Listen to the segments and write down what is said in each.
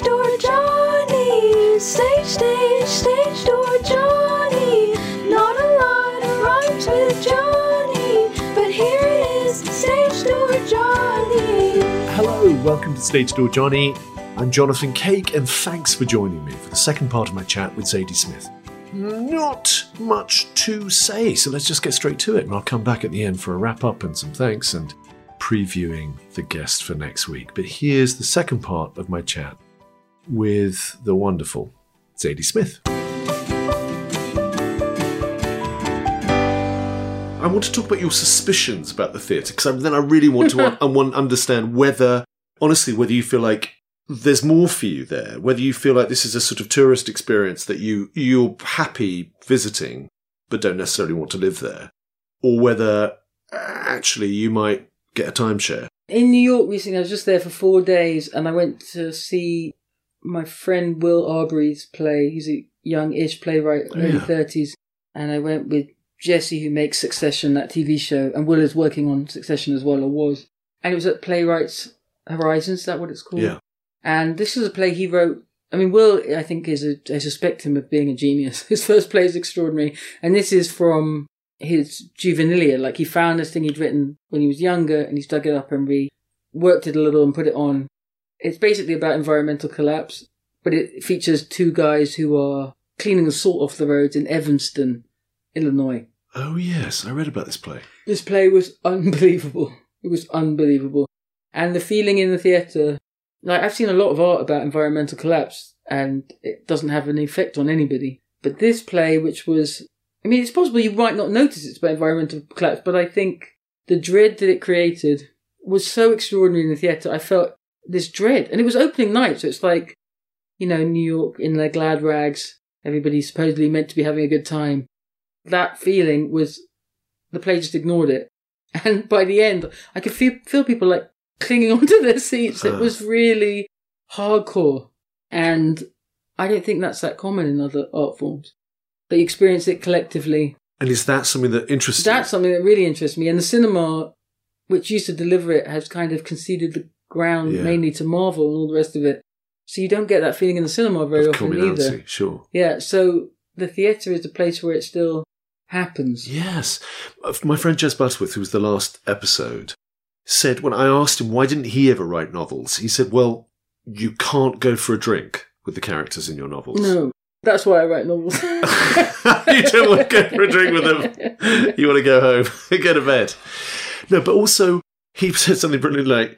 stage door Johnny. Stage, stage, stage door Johnny. Not a lot of rhymes with Johnny, but here it is, stage door Johnny. Hello, welcome to Stage Door Johnny. I'm Jonathan Cake, and thanks for joining me for the second part of my chat with Zadie Smith. Not much to say, so let's just get straight to it, and I'll come back at the end for a wrap up and some thanks and previewing the guest for next week. But here's the second part of my chat with the wonderful Zadie Smith. I want to talk about your suspicions about the theatre because then I really want to I want to understand whether, honestly, whether you feel like there's more for you there, whether you feel like this is a sort of tourist experience that you you're happy visiting but don't necessarily want to live there, or whether actually you might get a timeshare. In New York recently, I was just there for four days and I went to see my friend Will Arbery's play. He's a young-ish playwright, oh, early Yeah. 30s. And I went with Jesse, who makes Succession, that TV show. And Will is working on Succession as well, or was. And it was at Playwrights Horizons, is that what it's called? Yeah. And this is a play he wrote. I mean, Will, I think, is a, I suspect him of being a genius. His first play is extraordinary. And this is from his juvenilia. Like, he found this thing he'd written when he was younger and he's dug it up and reworked it a little and put it on. It's basically about environmental collapse, but it features two guys who are cleaning the salt off the roads in Evanston, Illinois. Oh yes, I read about this play. This play was unbelievable. It was unbelievable. And the feeling in the theatre, like I've seen a lot of art about environmental collapse and it doesn't have an effect on anybody. But this play, which was, I mean, it's possible you might not notice it's about environmental collapse, but I think the dread that it created was so extraordinary in the theatre. I felt this dread. And it was opening night, so it's like, you know, New York in their glad rags. Everybody's supposedly meant to be having a good time. That feeling was, the play just ignored it. And by the end, I could feel, feel people like clinging onto their seats. It was really hardcore. And I don't think that's that common in other art forms. That you experience it collectively. And is that something that interests you? That's something that really interests me. And the cinema, which used to deliver it, has kind of conceded the ground Yeah. mainly to Marvel and all the rest of it. So you don't get that feeling in the cinema very of often either. sure. Yeah, so the theatre is a place where it still happens. Yes. My friend Jez Butterworth, who was the last episode, said when I asked him why didn't he ever write novels, he said, Well, you can't go for a drink with the characters in your novels. No, that's why I write novels. you don't want to go for a drink with them. You want to go home and go to bed. No, but also he said something brilliant like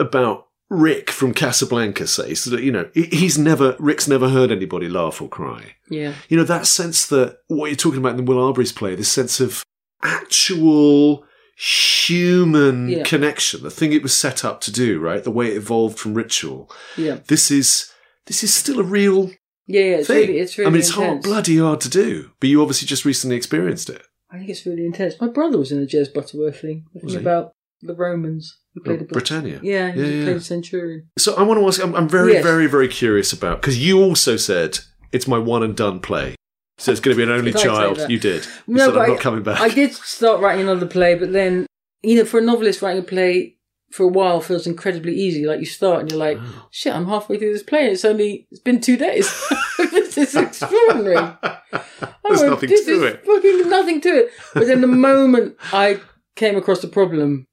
about Rick from Casablanca say so that you know he's never Rick's never heard anybody laugh or cry. yeah, You know that sense that what you're talking about in the Will Arbery's play, this sense of actual human Yeah. connection, the thing it was set up to do, right? The way it evolved from ritual. yeah, This is this is still a real yeah. yeah it's thing. really, it's really. I mean, it's hard, bloody hard to do. But you obviously just recently experienced it. I think it's really intense. My brother was in a Jez Butterworth thing, about the Romans who played Oh, a Britannia. Yeah, he Yeah, yeah. played a centurion. So I want to ask. I'm, I'm very, Yes. very, very curious about because you also said it's my one and done play. So it's going to be an only Did I say child. You did. You No, said but I'm I- not coming back. I did start writing another play, but then, you know, for a novelist, writing a play for a while feels incredibly easy. Like you start and you're like, Oh. shit, I'm halfway through this play. and It's only, it's been two days. this is extraordinary. There's Oh, nothing this to is it. Fucking nothing to it. But then the moment I came across the problem,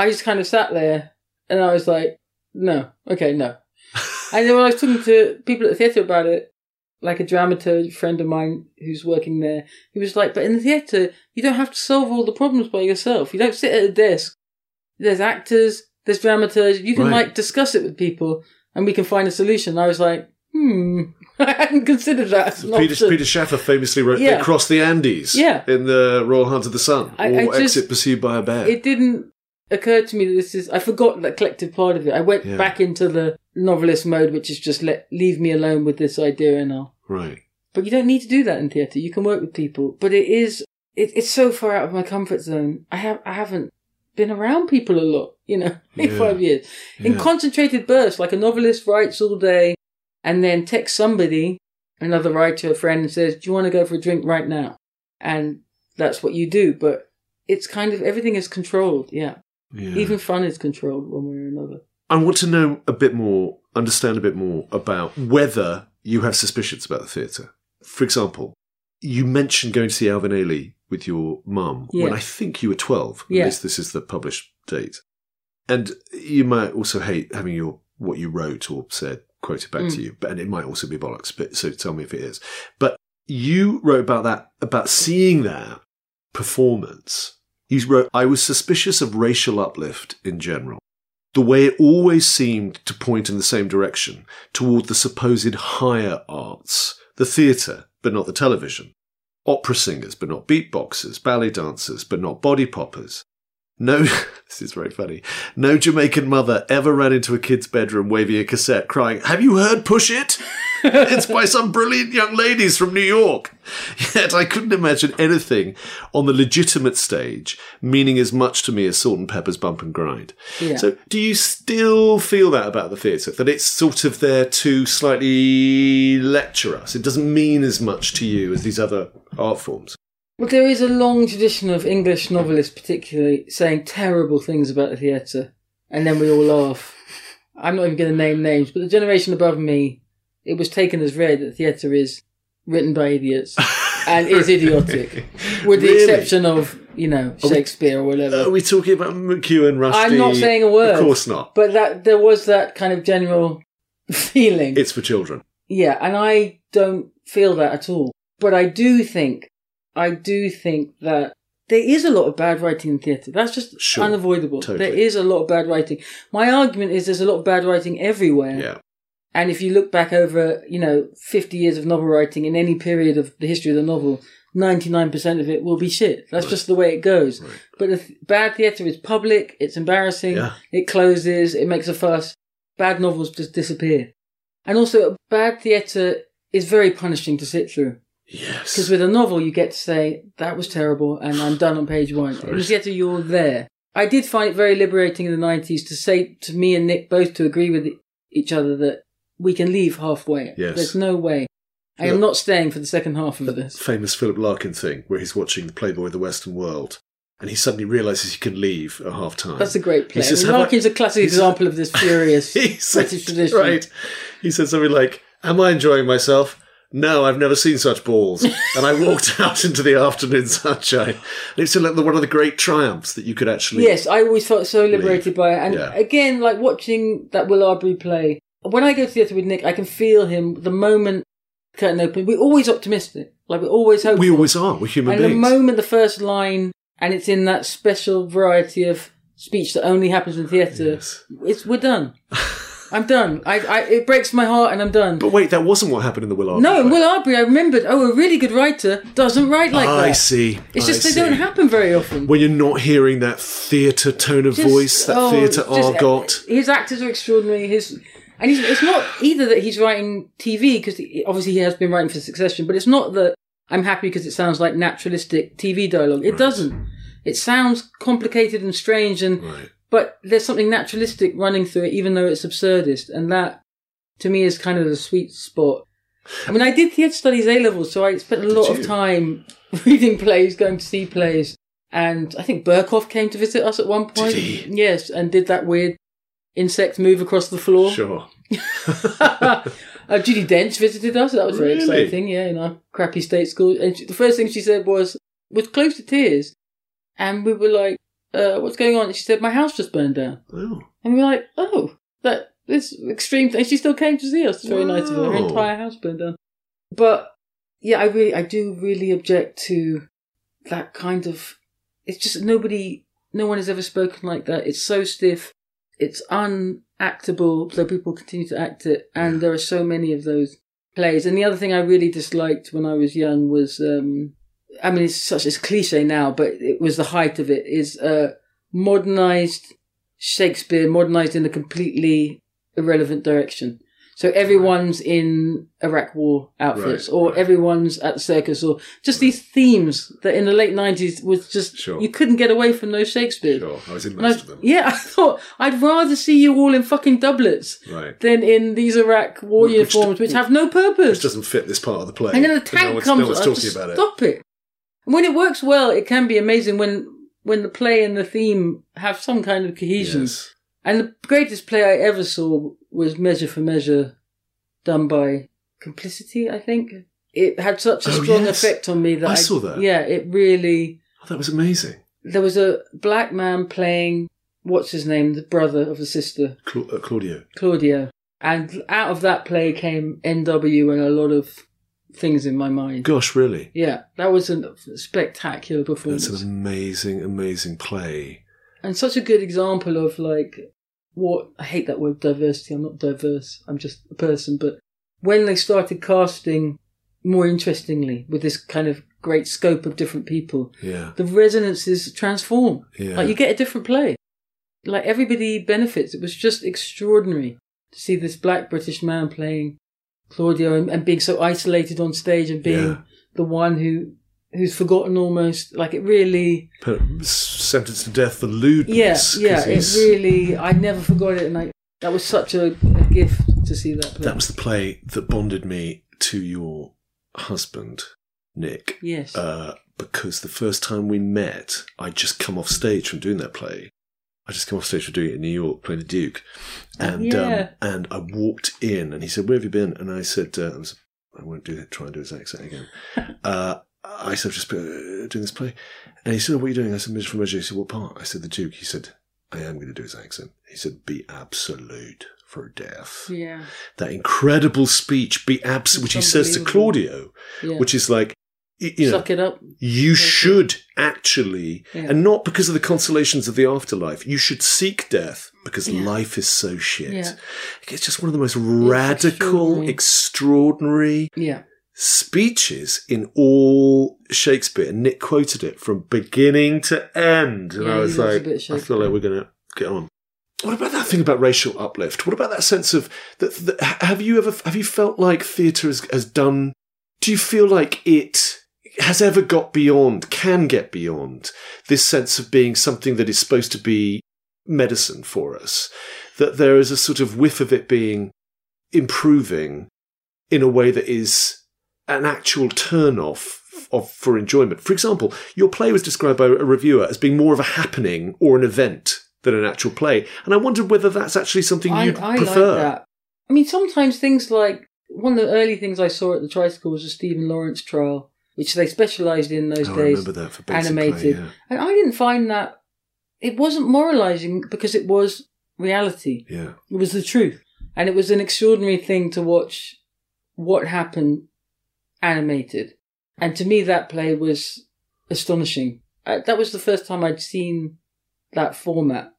I just kind of sat there and I was like, no, okay, no. and then when I was talking to people at the theatre about it, like a dramaturg friend of mine who's working there, he was like, but in the theatre, you don't have to solve all the problems by yourself. You don't sit at a desk. There's actors, there's dramaturgs. You can Right. like discuss it with people. and we can find a solution. And I was like, hmm, I hadn't considered that. Peter, option. Peter Shaffer famously wrote Yeah. They Crossed the Andes Yeah. in the Royal Hunt of the Sun, I- or I just- Exit Pursued by a Bear. it didn't occur to me that this is. I forgot that collective part of it. I went Yeah. back into the novelist mode, which is just let leave me alone with this idea and I'll. right. But you don't need to do that in theatre. You can work with people. But it is. It, it's so far out of my comfort zone. I have. I haven't been around people a lot. You know, in Yeah. five years. In Yeah. concentrated bursts, like a novelist writes all day, and then texts somebody, another writer, a friend, and says, "Do you want to go for a drink right now?" And that's what you do. But it's kind of everything is controlled. Yeah. Yeah. Even fun is controlled one way or another. I want to know a bit more, understand a bit more about whether you have suspicions about the theatre. For example, you mentioned going to see Alvin Ailey with your mum when I think you were 12. At Yeah. least this is the published date. And you might also hate having your what you wrote or said quoted back Mm. to you, but and it might also be bollocks, but so tell me if it is. But you wrote about that, about seeing that performance. You wrote, I was suspicious of racial uplift in general the way it always seemed to point in the same direction toward the supposed higher arts, the theatre, but not the television, opera singers, but not beatboxers, ballet dancers, but not body poppers. No, this is very funny. No Jamaican mother ever ran into a kid's bedroom waving a cassette crying, Have you heard Push It? it's by some brilliant young ladies from New York. Yet I couldn't imagine anything on the legitimate stage meaning as much to me as Salt-N-Pepa's Bump and Grind. Yeah. So do you still feel that about the theatre? That it's sort of there to slightly lecture us? It doesn't mean as much to you as these other art forms? Well, there is a long tradition of English novelists, particularly, saying terrible things about the theatre, and then we all laugh. I'm not even going to name names, but the generation above me, it was taken as read that theatre is written by idiots and is idiotic, with the Really? exception of, you know, Shakespeare or whatever. Are we talking about McEwan, Rushdie? I'm not saying a word. Of course not. But that there was that kind of general feeling. It's for children. Yeah, and I don't feel that at all. But I do think, I do think that there is a lot of bad writing in theatre. That's just Sure, unavoidable. totally. There is a lot of bad writing. My argument is there's a lot of bad writing everywhere. Yeah. And if you look back over, you know, 50 years of novel writing in any period of the history of the novel, 99% of it will be shit. That's just the way it goes. Right. But the th- bad theatre is public, it's embarrassing, Yeah. it closes, it makes a fuss. Bad novels just disappear. And also, bad theatre is very punishing to sit through. Yes. Because with a novel, you get to say, that was terrible, and I'm done on page one. In theatre, you're there. I did find it very liberating in the 90s to say to me and Nick both to agree with each other that we can leave halfway. Yes. There's no way. I am not staying for the second half of this. famous Philip Larkin thing where he's watching the Playboy of the Western World and he suddenly realizes he can leave at half time. That's a great play. He says, "Have I-" Larkin's a classic example of this furious British tradition. Right. He said something like, Am I enjoying myself? No, I've never seen such balls. and I walked out into the afternoon sunshine. And it's like one of the great triumphs that you could actually. Yes, I always felt so liberated by it. And Yeah. again, like watching that Will Arbery play, when I go to theatre with Nick, I can feel him the moment curtain open. We're always optimistic. Like we're always hopeful. We always are. We're human beings. and the moment the first line, and it's in that special variety of speech that only happens in theatre, Yes. it's we're done. I'm done. I, I, it breaks my heart, and I'm done. But wait, that wasn't what happened in the Will no. Will Arbery, I remembered. Oh, a really good writer doesn't write like I that. I see. It's I just they see. don't happen very often. When you're not hearing that theatre tone of Just- voice, that oh, theatre argot. Uh, his actors are extraordinary. His and he's, it's not either that he's writing TV because obviously he has been writing for Succession, but it's not that I'm happy because it sounds like naturalistic TV dialogue. It doesn't. It sounds complicated and strange, and Right. But there's something naturalistic running through it, even though it's absurdist, and that to me is kind of the sweet spot. I mean, I did theatre studies A levels, so I spent a lot you? of time reading plays, going to see plays, and I think Berkoff came to visit us at one point. Did he? Yes, and did that weird insect move across the floor. Sure. uh, Judi Dench visited us. That was very Really? exciting. Yeah, in our crappy state school. And she, the first thing she said was, was close to tears. And we were like, uh, what's going on? And she said, my house just burned down. Oh. And we were like, oh, that this extreme thing. She still came to see us. It's very nice of her. Her entire house burned down. But yeah, I really, I do really object to that kind of. It's just nobody, no one has ever spoken like that. It's so stiff. it's unactable, so people continue to act it, and there are so many of those plays. And the other thing I really disliked when I was young was, um, I mean, it's such it's cliche now, but it was the height of it. Is uh, modernized Shakespeare, modernized in a completely irrelevant direction. So everyone's in Iraq War outfits, Right, or right. everyone's at the circus, or just these themes that in the late nineties was just Sure. you couldn't get away from those Shakespeare. Sure, I was in I- most of them. yeah, I thought I'd rather see you all in fucking doublets Right. than in these Iraq war Which- uniforms, which have no purpose. Which doesn't fit this part of the play. and then the no tank comes. No one's talking about it. stop it. And when it works well, it can be amazing when when the play and the theme have some kind of cohesion. Yes. And the greatest play I ever saw was Measure for Measure, done by Complicité, I think. It had such a Oh, strong yes. effect on me that I saw that. Yeah, it really. Oh, that was amazing. There was a black man playing what's his name, the brother of the sister, Cla- uh, Claudio. Claudio. And out of that play came NW and a lot of things in my mind. Gosh, really? Yeah, that was a spectacular That's performance. an amazing, amazing play. and such a good example of like what I hate that word diversity. I'm not diverse. I'm just a person. But when they started casting more interestingly with this kind of great scope of different people, Yeah. the resonances transform. Yeah. Like you get a different play. Like everybody benefits. It was just extraordinary to see this black British man playing Claudio and, and being so isolated on stage and being Yeah. the one who who's forgotten almost. Like it really, Put- sentenced to death for lewdness. yeah, yeah. It really, I never forgot it, and I that was such a, a gift to see that play. That was the play that bonded me to your husband, Nick. yes, Uh, because the first time we met, I'd just come off stage from doing that play. I just come off stage for doing it in New York, playing the Duke, and Yeah. um, and I walked in, and he said, "Where have you been?" And I said, uh, I, was, "I won't do that. Try and do his accent again." uh, I said, "I've "Just uh, doing this play," and he said, "What are you doing?" I said, "Measure for Measure." He said, "What part?" I said, "The Duke." He said, "I am going to do his accent." He said, "Be absolute for death." yeah, That incredible speech, "Be absolute," which he says to. Claudio, yeah. which is like, you know, Suck it up. you should actually, Yeah. and not because of the consolations of the afterlife, you should seek death because Yeah. life is so shit. Yeah. It's just one of the most radical, extraordinary. speeches in all Shakespeare. And Nick quoted it from beginning to end. And I was like, I feel like we're going to get on. What about that thing about racial uplift? What about that sense of that? that have you ever have you felt like theatre has, has done? Do you feel like it has ever got beyond, can get beyond this sense of being something that is supposed to be medicine for us? That there is a sort of whiff of it being improving in a way that is an actual turn off of for enjoyment. For example, your play was described by a reviewer as being more of a happening or an event than an actual play, and I wondered whether that's actually something I, you'd I prefer. like that. I mean, sometimes things like one of the early things I saw at the Tricycle was a Stephen Lawrence trial, which they specialised in those Oh, days. remember that for animated. Play, yeah. And I didn't find that it wasn't moralising because it was reality. yeah, It was the truth. And it was an extraordinary thing to watch what happened animated. And to me, that play was astonishing. Uh, that was the first time I'd seen that format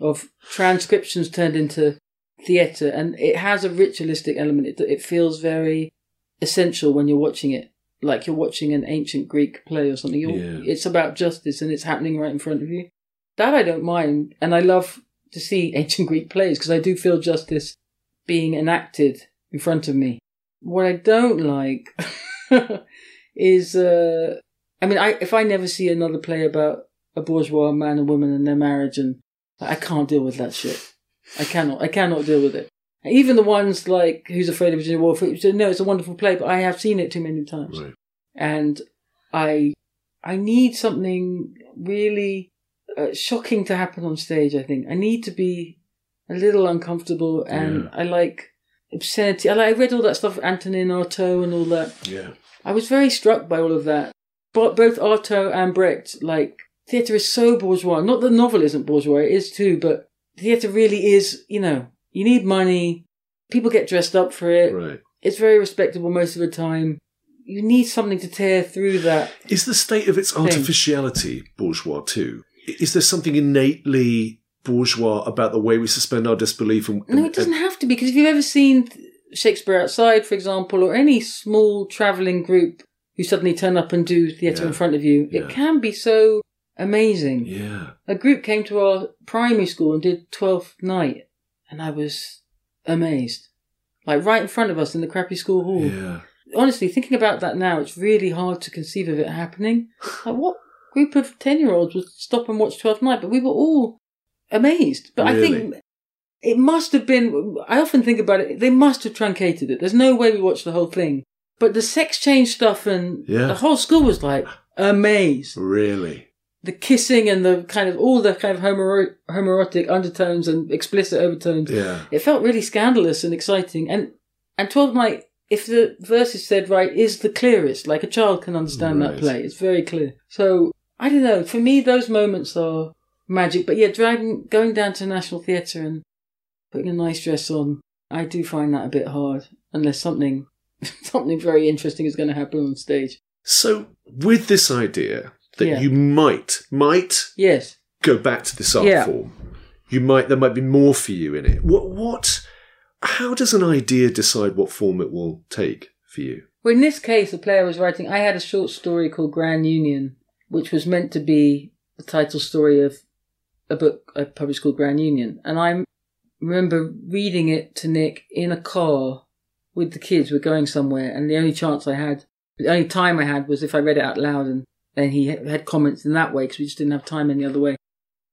of transcriptions turned into theatre. And it has a ritualistic element. It, it feels very essential when you're watching it. Like you're watching an ancient Greek play or something. Yeah. It's about justice and it's happening right in front of you. That I don't mind. And I love to see ancient Greek plays because I do feel justice being enacted in front of me. What I don't like is, uh, I mean, I if I never see another play about a bourgeois man and woman and their marriage, and I can't deal with that shit. I cannot. I cannot deal with it. Even the ones like Who's Afraid of Virginia Woolf, no, it's a wonderful play, but I have seen it too many times, right. and I I need something really uh, shocking to happen on stage. I think I need to be a little uncomfortable, and Yeah. I like obscenity. I, like, I read all that stuff, Antonin Artaud and all that. Yeah, I was very struck by all of that. But both Artaud and Brecht, like theatre is so bourgeois. Not that novel isn't bourgeois, it is too, but theatre really is. You know, you need money. People get dressed up for it. right. It's very respectable most of the time. You need something to tear through that. Is the state of its artificiality bourgeois too? Is there something innately bourgeois about the way we suspend our disbelief. And, No, it doesn't have to be because if you've ever seen Shakespeare outside, for example, or any small travelling group who suddenly turn up and do theatre Yeah. in front of you, Yeah. it can be so amazing. Yeah. A group came to our primary school and did Twelfth Night, and I was amazed. Like right in front of us in the crappy school hall. Yeah. Honestly, thinking about that now, it's really hard to conceive of it happening. Like, what group of 10 year olds would stop and watch Twelfth Night? But we were all amazed. But I think it must have been, I often think about it, they must have truncated it. There's no way we watched the whole thing. But the sex change stuff and Yeah. the whole school was like amazed Really. The kissing and the kind of all the kind of homo- homoerotic undertones and explicit overtones. Yeah. It felt really scandalous and exciting. And and Twelfth Night, if the verse is said right, is the clearest. Like a child can understand Right. that play. It's very clear. So I don't know. For me, those moments are magic. But yeah, dragging going down to National Theatre and putting a nice dress on, I do find that a bit hard. Unless something something very interesting is going to happen on stage. So, with this idea that Yeah. you might, might Yes. go back to this art Yeah. form, you might, there might be more for you in it. What, what, how does an idea decide what form it will take for you? Well, in this case, the player was writing. I had a short story called Grand Union, which was meant to be the title story of a book I published called Grand Union. And I remember reading it to Nick in a car with the kids. We're going somewhere, and the only chance I had, the only time I had was if I read it out loud, and then he had comments in that way because we just didn't have time any other way.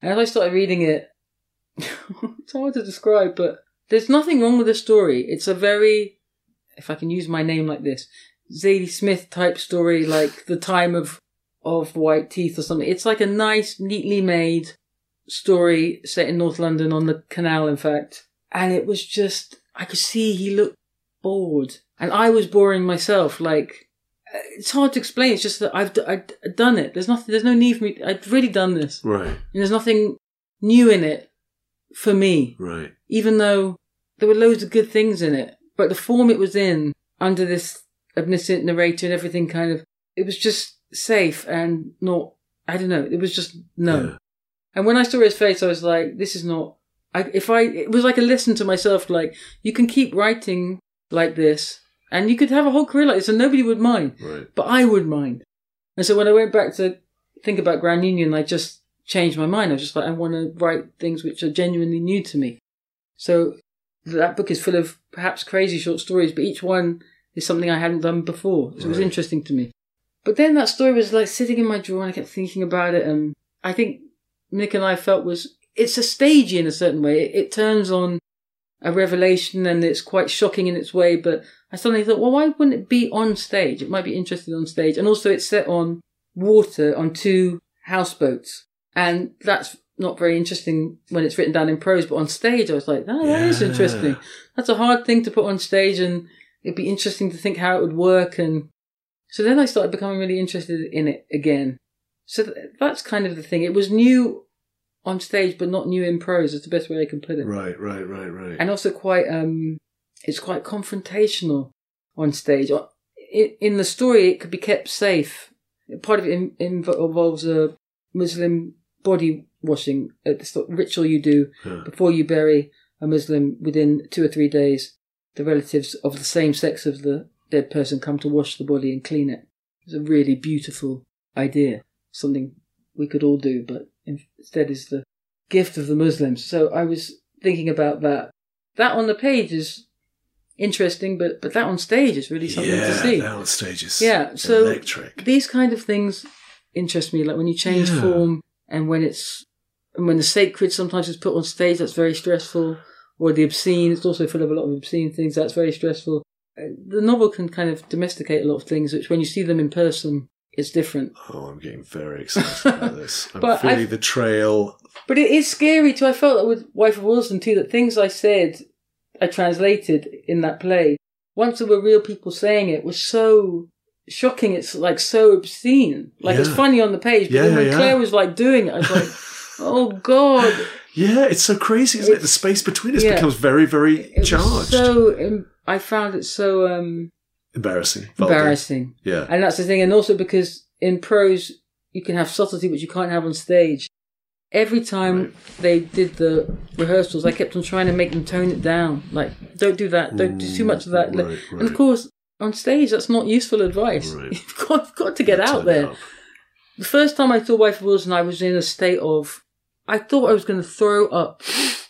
And as I started reading it, it's hard to describe, but there's nothing wrong with the story. It's a very, if I can use my name like this, Zadie Smith type story, like the time of of White Teeth or something. It's like a nice, neatly made story set in North London on the canal, in fact. And it was just, I could see he looked bored, and I was boring myself. Like it's hard to explain. It's just that I've, I've done it. There's nothing. There's no need for me. I've really done this, Right, and there's nothing new in it for me right. even though there were loads of good things in it. But the form it was in, under this omniscient narrator and everything kind of, it was just safe and not, I don't know, it was just no. Yeah. And when I saw his face, I was like, this is not, I, if I, it was like a listen to myself, like, you can keep writing like this and you could have a whole career like this and nobody would mind, Right. but I would mind. And so when I went back to think about Grand Union, I just changed my mind. I was just like, I want to write things which are genuinely new to me. So that book is full of perhaps crazy short stories, but each one is something I hadn't done before. So it was interesting to me. But then that story was like sitting in my drawer and I kept thinking about it. And I think Nick and I felt was, it's a stagey in a certain way. It, it turns on a revelation and it's quite shocking in its way. But I suddenly thought, well, why wouldn't it be on stage? It might be interesting on stage. And also it's set on water on two houseboats. And that's not very interesting when it's written down in prose, but on stage I was like, oh, that is Yeah. interesting. That's a hard thing to put on stage and it'd be interesting to think how it would work. And so then I started becoming really interested in it again. So that's kind of the thing. It was new on stage, but not new in prose. Is the best way I can put it. Right, right, right, right. And also quite, um, it's quite confrontational on stage. In, in the story, it could be kept safe. Part of it in, inv- involves a Muslim body washing, uh, sort of ritual you do Yeah. before you bury a Muslim within two or three days. The relatives of the same sex of the dead person come to wash the body and clean it. It's a really beautiful idea. Something we could all do, but instead is the gift of the Muslims. So I was thinking about that. That on the page is interesting, but but that on stage is really something yeah, to see. that on stage is Yeah, so electric. these kind of things interest me. Like when you change Yeah. form and when it's and when the sacred sometimes is put on stage, that's very stressful. Or the obscene, it's also full of a lot of obscene things. That's very stressful. Uh, The novel can kind of domesticate a lot of things, which when you see them in person, it's different. Oh, I'm getting very excited about this. I'm But feeling I- the trail. But it is scary too. I felt that with Wife of Willesden too, that things I said, I translated in that play, once there were real people saying it, was so shocking. It's like so obscene. Like it's funny on the page, but Yeah, then when yeah, Claire was like doing it, I was like, oh god. Yeah, it's so crazy, isn't it? The space between us yeah. becomes very, very charged. so um, I found it so um, embarrassing. vulgar. embarrassing, Yeah. and that's the thing. And also because in prose you can have subtlety which you can't have on stage. every time Right. they did the rehearsals, I kept on trying to make them tone it down. Like, don't do that. Don't do too much of that. Mm, right, And of course, on stage, that's not useful advice. Right. You've got, you've got to get out there. The first time I saw Wife of Willesden, I was in a state of, I thought I was going to throw up.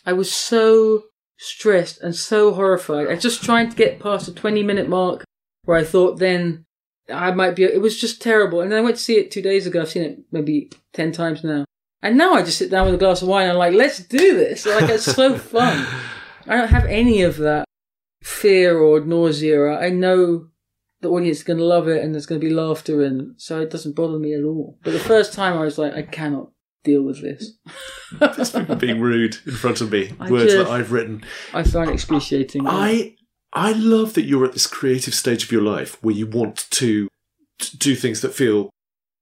I was so stressed and so horrified. I was just trying to get past the 20 minute mark where I thought then I might be, it was just terrible. And then I went to see it two days ago. I've seen it maybe 10 times now. And now I just sit down with a glass of wine and I'm like, let's do this. Like, it's so fun. I don't have any of that fear or nausea. I know the audience is going to love it and there's going to be laughter and so it doesn't bother me at all. But the first time I was like, I cannot deal with this. People being rude in front of me. I Words just- that I've written. I find it excruciating. I I love that you're at this creative stage of your life where you want to, to do things that feel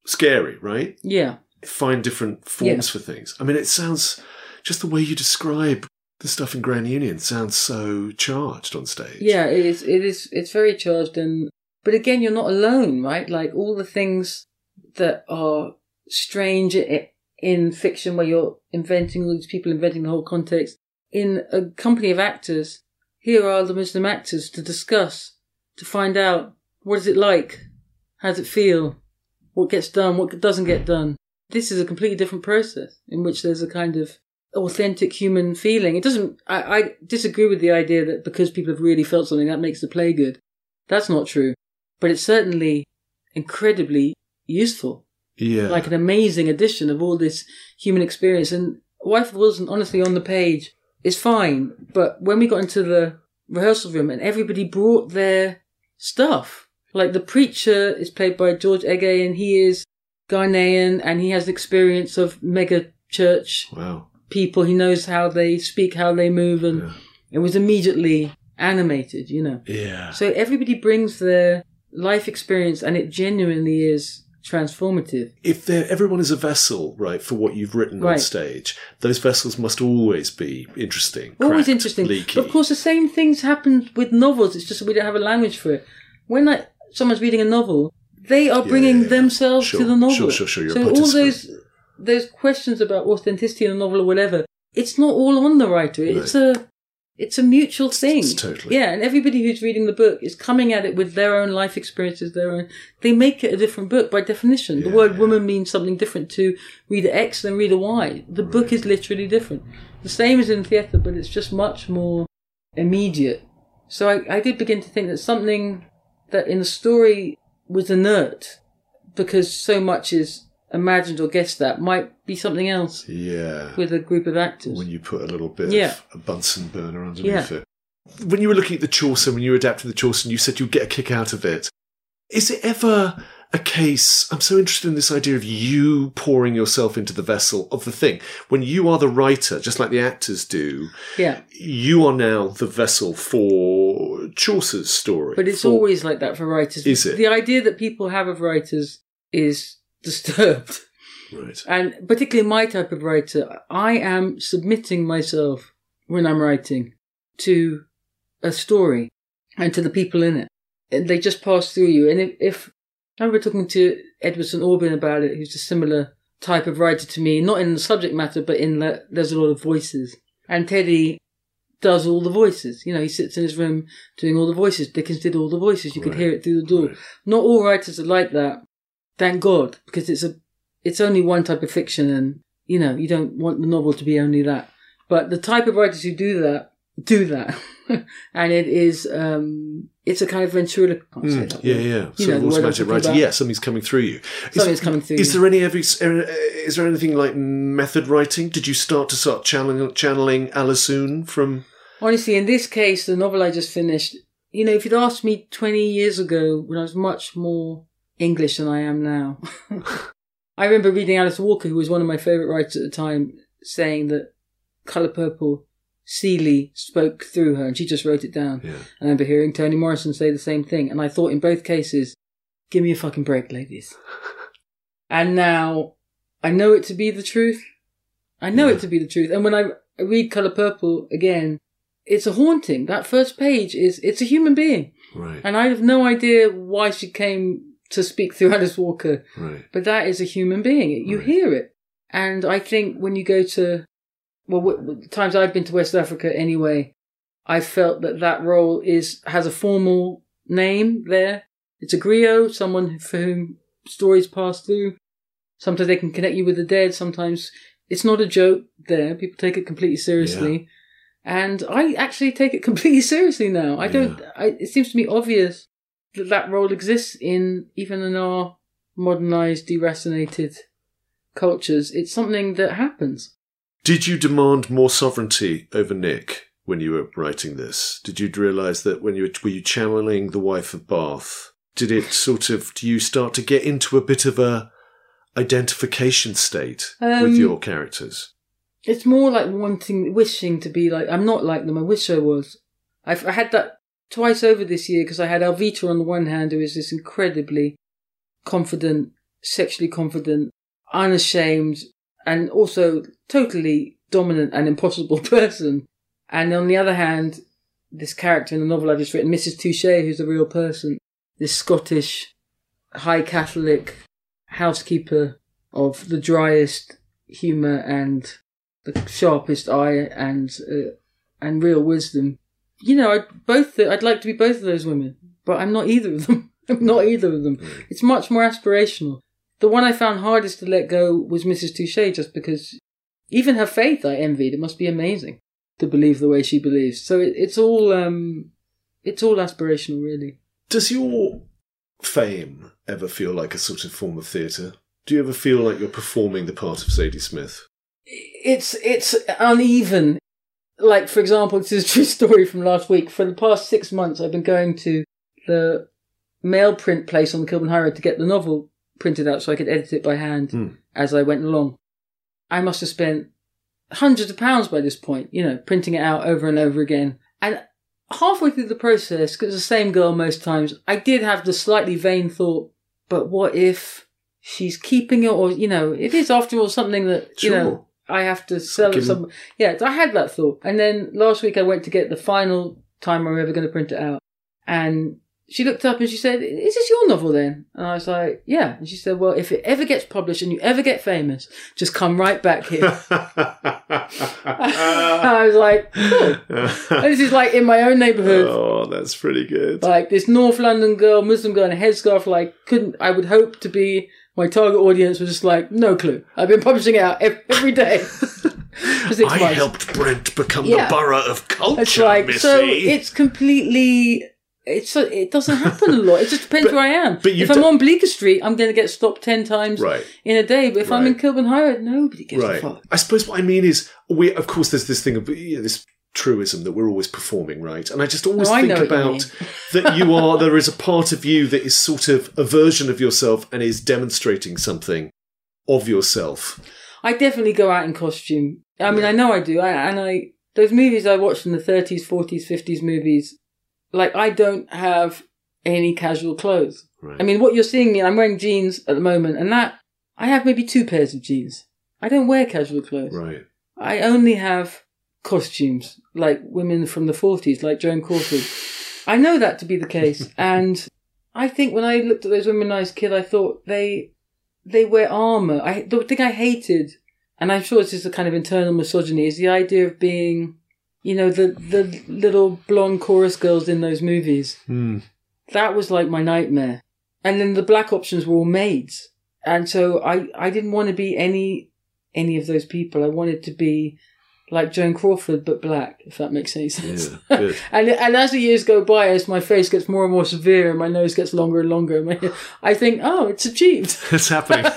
scary, right? yeah. Find different forms for things. I mean, it sounds just the way you describe the stuff in Grand Union sounds so charged on stage. Yeah, it is. It is. It's very charged, and but again, you're not alone, right? Like all the things that are strange in fiction, where you're inventing all these people, inventing the whole context. In a company of actors, here are the Muslim actors to discuss, to find out what is it like, how does it feel, what gets done, what doesn't get done. This is a completely different process in which there's a kind of authentic human feeling. It doesn't. I, I disagree with the idea that because people have really felt something that makes the play good. That's not true. But it's certainly incredibly useful. Yeah. Like an amazing addition of all this human experience. And Wife of Willesden, honestly, on the page is fine. But when we got into the rehearsal room and everybody brought their stuff, like the preacher is played by George Eggay and he is Ghanaian and he has experience of mega church wow. people. He knows how they speak, how they move, and Yeah. it was immediately animated, you know. Yeah. So everybody brings their life experience, and it genuinely is transformative. if there, everyone is a vessel, right, for what you've written on stage, those vessels must always be interesting. Always cracked, interesting. Leaky. But of course, the same things happen with novels. It's just that we don't have a language for it. When I, someone's reading a novel, they are bringing yeah, yeah. themselves Sure, to the novel. sure, sure, sure. You're so all those those questions about authenticity in a novel or whatever, it's not all on the writer. It's a it's a mutual thing. it's totally- Yeah, and everybody who's reading the book is coming at it with their own life experiences, their own. They make it a different book by definition. the word yeah. woman means something different to reader X than reader Y. The book is literally different. The same as in theatre, but it's just much more immediate. So I, I did begin to think that something that in the story was inert, because so much is imagined or guessed that might be something else yeah. with a group of actors. when you put a little bit Yeah. of a Bunsen burner underneath Yeah. it. When you were looking at the Chaucer, when you were adapting the Chaucer, and you said you'd get a kick out of it. Is it ever a case? I'm so interested in this idea of you pouring yourself into the vessel of the thing. When you are the writer, just like the actors do, yeah. you are now the vessel for Chaucer's story. But it's for- always like that for writers. Is it? The idea that people have of writers is disturbed. right. And particularly my type of writer, I am submitting myself when I'm writing to a story and to the people in it. And they just pass through you. And if, if I remember talking to Edward St. Aubyn about it, who's a similar type of writer to me, not in the subject matter, but in that there's a lot of voices. And Teddy does all the voices. You know, he sits in his room doing all the voices. Dickens did all the voices. You could hear it through the door. Right. Not all writers are like that. Thank God, because it's a it's only one type of fiction, and you know you don't want the novel to be only that. But the type of writers who do that do that, and it is um it's a kind of ventriloquist. I can't say Mm, yeah, yeah. You Sort know, of the word I'm automatic writing. about. Yeah, something's coming through you. Is- Something's coming through Is you. there any every? Is there anything like method writing? Did you start to start channeling channeling Alisoun from? Honestly, in this case, the novel I just finished, you know, if you'd asked me 20 years ago when I was much more English than I am now, I remember reading Alice Walker, who was one of my favourite writers at the time, saying that Colour Purple, Celie spoke through her and she just wrote it down. Yeah. I remember hearing Toni Morrison say the same thing, and I thought in both cases, give me a fucking break, ladies. and now I know it to be the truth. I know Yeah. it to be the truth. And when I read Colour Purple again, it's a haunting. That first page is, it's a human being. Right. And I have no idea why she came to speak through Alice Walker, Right. but that is a human being. You Right. hear it. And I think when you go to, well, w- times I've been to West Africa anyway, I felt that that role is has a formal name there. It's a griot, someone for whom stories pass through. Sometimes they can connect you with the dead. Sometimes it's not a joke there. People take it completely seriously. And I actually take it completely seriously now. I don't, I, it seems to me obvious that that role exists in, even in our modernized, deracinated cultures. It's something that happens. Did you demand more sovereignty over Nick when you were writing this? Did you realise that when you were, were you channeling the wife of Bath? Did it sort of? Do you start to get into a bit of a identification state Um, with your characters? It's more like wanting, wishing to be like, I'm not like them. I wish I was. I've, I had that twice over this year because I had Alvita on the one hand, who is this incredibly confident, sexually confident, unashamed, and also totally dominant and impossible person. And on the other hand, this character in the novel I've just written, Mrs. Touché, who's a real person, this Scottish, high Catholic housekeeper of the driest humour and the sharpest eye and uh, and real wisdom. You know, I'd both I'd like to be both of those women, but I'm not either of them. I'm not either of them. It's much more aspirational. The one I found hardest to let go was Mrs. Touché, just because even her faith I envied. It must be amazing to believe the way she believes. So it, it's all um, it's all aspirational, really. Does your fame ever feel like a sort of form of theatre? Do you ever feel like you're performing the part of Zadie Smith? it's it's uneven. Like for example, this is a true story from last week. For the past six months, I've been going to the mail print place on the Kilburn High Road to get the novel printed out so I could edit it by hand Hmm. as I went along. I must have spent hundreds of pounds by this point, you know, printing it out over and over again. And halfway through the process, because the same girl most times, I did have the slightly vain thought, but what if she's keeping it or, you know, it is after all something that, you know, I have to sell it some. Yeah, I had that thought. And then last week I went to get the final time I'm ever going to print it out. And she looked up and she said, Is this your novel then? And I was like, Yeah. And she said, Well, if it ever gets published and you ever get famous, just come right back here. I was like, Cool. This is like in my own neighbourhood. oh, that's pretty good. Like this North London girl, Muslim girl in a headscarf, like couldn't, I would hope to be, my target audience was just like, no clue. I've been publishing it out ev- every day. I months. helped Brent become Yeah. the borough of culture, It's like, Missy. so it's completely, it's, so- it doesn't happen a lot. It just depends But- where I am. but if I'm do- on Bleecker Street, I'm going to get stopped 10 times Right. in a day. But if I'm in Kilburn High Road, nobody gives a fuck. I suppose what I mean is, we of course there's this thing of you know, this truism that we're always performing, right? And I just always No, think what you about that you are there is a part of you that is sort of a version of yourself and is demonstrating something of yourself. I definitely go out in costume. I mean, I know I do. I, and I, those movies I watched in the 30s, 40s, 50s movies, like, I don't have any casual clothes. Right. I mean, what you're seeing me, I'm wearing jeans at the moment, and that, I have maybe two pairs of jeans. I don't wear casual clothes. right. I only have costumes, like women from the 40s, like Joan Crawford. I know that to be the case, and I think when I looked at those women when I was a kid, I thought they they wear armor. I the thing I hated, and I'm sure it's just a kind of internal misogyny, is the idea of being, you know, the the little blonde chorus girls in those movies. Hmm. That was like my nightmare. And then the black options were all maids, and so I I didn't want to be any any of those people. I wanted to be like Joan Crawford, but black, if that makes any sense. Yeah, good. and and as the years go by, as my face gets more and more severe and my nose gets longer and longer, my, I think, oh, it's achieved. It's happening.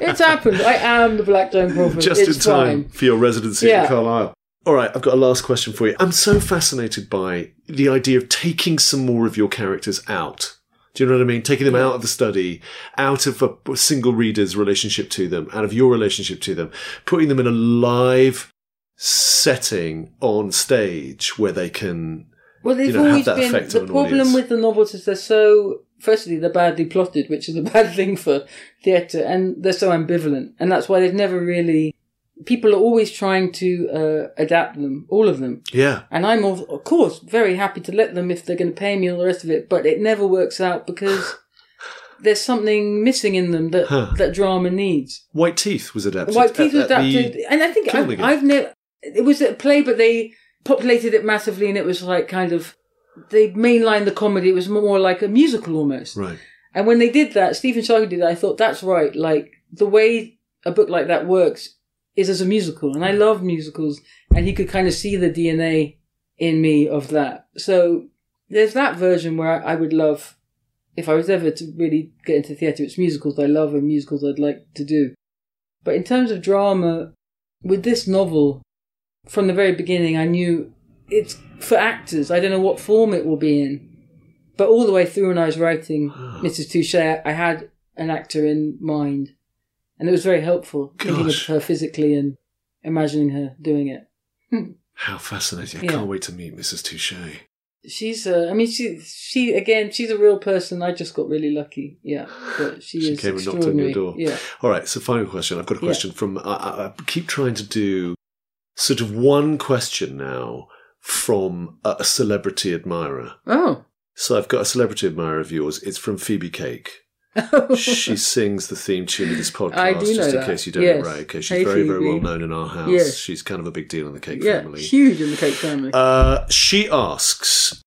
it's happened. I am the black Joan Crawford. Just it's in time for your residency Yeah. in Carlisle. All right, I've got a last question for you. I'm so fascinated by the idea of taking some more of your characters out. Do you know what I mean? Taking them out of the study, out of a single reader's relationship to them, out of your relationship to them, putting them in a live setting on stage where they can. Well, they've you know, always been the problem audience. with the novels is they're so. Firstly, they're badly plotted, which is a bad thing for theatre, and they're so ambivalent, and that's why they've never really. People are always trying to uh, adapt them, all of them, Yeah, and I'm of of course very happy to let them if they're going to pay me and all the rest of it. But it never works out because there's something missing in them that Huh. that drama needs. White Teeth was adapted. White Teeth was at- at the- adapted, and I think I, Killingham. I've never. It was a play, but they populated it massively, and it was like kind of they mainlined the comedy. It was more like a musical almost. Right. And when they did that, Stephen Sharkey did that. I thought that's right. Like the way a book like that works is as a musical, and I love musicals. And he could kind of see the DNA in me of that. So there's that version where I, I would love, if I was ever to really get into theatre, it's musicals I love and musicals I'd like to do. But in terms of drama, with this novel, from the very beginning, I knew it's for actors. I don't know what form it will be in. But all the way through when I was writing Mrs. Touché, I had an actor in mind. And it was very helpful thinking of her physically and imagining her doing it. How fascinating. I Yeah. can't wait to meet Mrs. Touché. She's, uh, I mean, she, she, again, she's a real person. I just got really lucky. Yeah. But she, She is came and knocked on your door. Yeah. All right, so final question. I've got a Yeah. question from. I, I, I keep trying to do sort of one question now from a, celebrity admirer. Oh. So I've got a celebrity admirer of yours. It's from Phoebe Cake. she sings the theme tune of this podcast. I do know just in that. case you don't Yes. know, right? Okay, she's Hey, very, very well known in our house. Yes. She's kind of a big deal in the Cake family. yeah. family. Huge in the Cake family. Uh, she asks,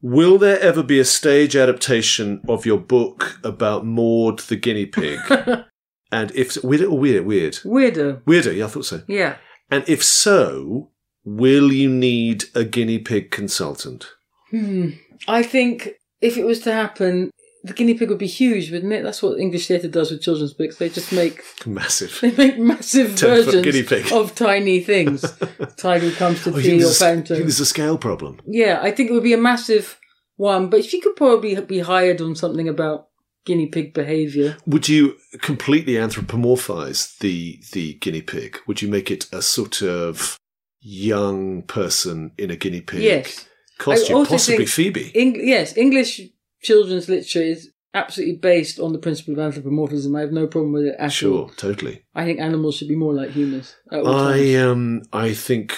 "Will there ever be a stage adaptation of your book about Maud the guinea pig? and if so, weird or weird, weird, Weirdo. weirder? Yeah, I thought so. Yeah. And if so, will you need a guinea pig consultant? Hmm. I think if it was to happen, the guinea pig would be huge, wouldn't it? That's what English theatre does with children's books. They just make Massive. they make massive versions of tiny things. Tiger comes to Oh, tea or think there's a scale problem? Yeah, I think it would be a massive one, but she could probably be hired on something about guinea pig behaviour. Would you completely anthropomorphize the the guinea pig? Would you make it a sort of young person in a guinea pig Yes. costume? Possibly Phoebe. Eng- yes, English children's literature is absolutely based on the principle of anthropomorphism. I have no problem with it at Sure, all. totally. I think animals should be more like humans. I um I think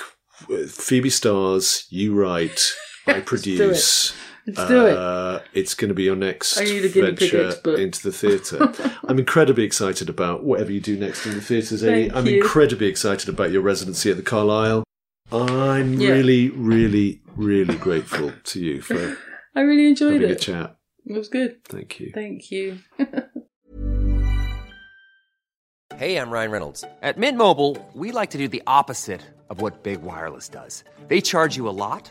uh, Phoebe stars, you write, I produce. Let's do it. Uh, it's going to be your next I need a guinea pig venture into the theatre. I'm incredibly excited about whatever you do next in the theatres. Amy. Thank I'm you. incredibly excited about your residency at the Carlyle. I'm Yeah. really, really, really grateful to you for I really enjoyed having a it. chat. It was good. Thank you. Thank you. Hey, I'm Ryan Reynolds. At Mint Mobile, we like to do the opposite of what Big Wireless does. They charge you a lot,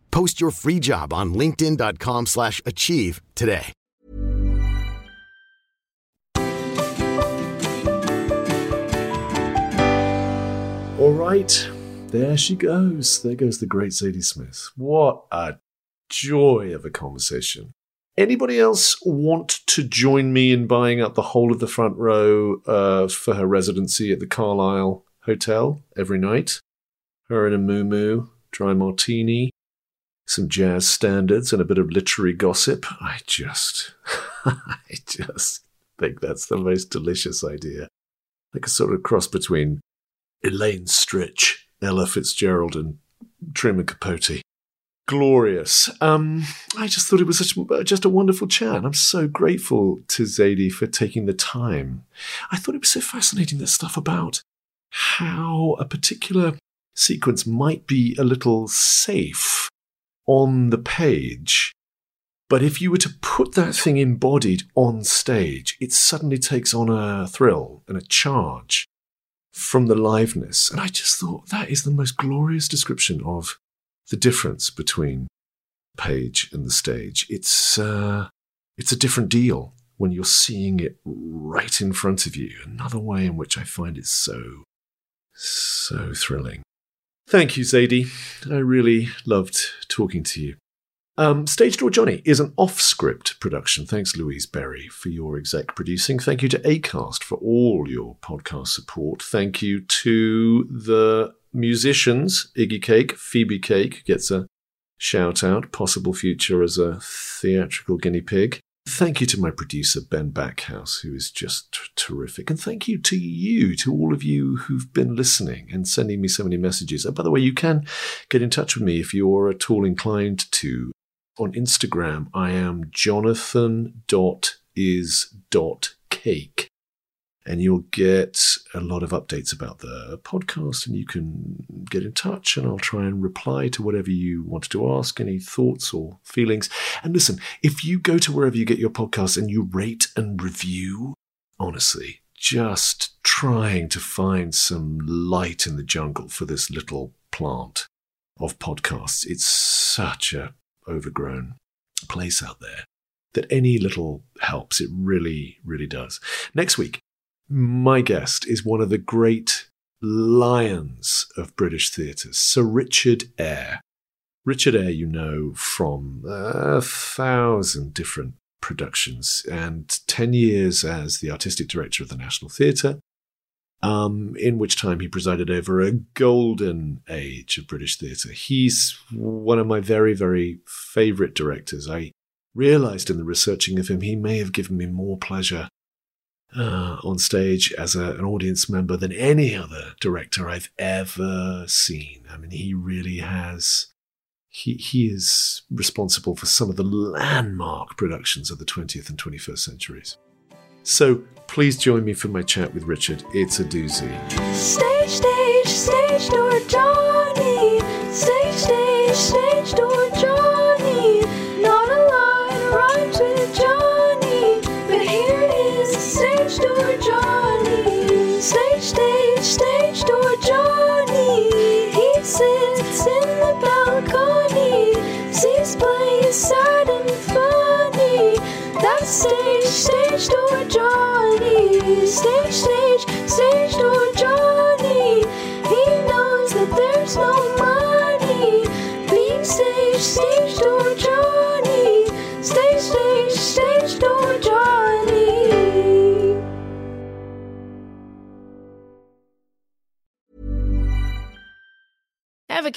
Post your free job on linkedin.com/achieve slash achieve today. All right, there she goes. There goes the great Zadie Smith. What a joy of a conversation. Anybody else want to join me in buying up the whole of the front row uh, for her residency at the Carlyle Hotel every night? Her in a moo dry martini, some jazz standards, and a bit of literary gossip. I just, I just think that's the most delicious idea. Like a sort of cross between Elaine Stritch, Ella Fitzgerald, and Truman Capote. Glorious. Um, I just thought it was such just a wonderful chat. I'm so grateful to Zadie for taking the time. I thought it was so fascinating that stuff about how a particular sequence might be a little safe on the page. But if you were to put that thing embodied on stage, it suddenly takes on a thrill and a charge from the liveness. And I just thought that is the most glorious description of the difference between page and the stage. It's uh, it's a different deal when you're seeing it right in front of you. Another way in which I find it so so thrilling. Thank you, Zadie. I really loved talking to you. Um, Stage Door Johnny is an off script production. Thanks, Louise Berry, for your exec producing. Thank you to ACAST for all your podcast support. Thank you to the musicians, Iggy Cake, Phoebe Cake gets a shout out, possible future as a theatrical guinea pig. Thank you to my producer, Ben Backhouse, who is just t- terrific. And thank you to you, to all of you who've been listening and sending me so many messages. And by the way, you can get in touch with me if you're at all inclined to. On Instagram, I am jonathan.is.cake and you'll get a lot of updates about the podcast and you can get in touch and I'll try and reply to whatever you want to ask, any thoughts or feelings. And listen, if you go to wherever you get your podcasts and you rate and review, honestly, just trying to find some light in the jungle for this little plant of podcasts. It's such a overgrown place out there that any little helps. It really, really does. Next week, my guest is one of the great lions of British theatre, Sir Richard Eyre. Richard Eyre, you know from a thousand different productions and 10 years as the artistic director of the National Theatre, um, in which time he presided over a golden age of British theatre. He's one of my very, very favourite directors. I realised in the researching of him he may have given me more pleasure uh, on stage as a, an audience member than any other director I've ever seen. I mean, he really has. He, he is responsible for some of the landmark productions of the 20th and 21st centuries. So please join me for my chat with Richard. It's a doozy. Stage, stage, stage door Johnny. Stage, stage, stage door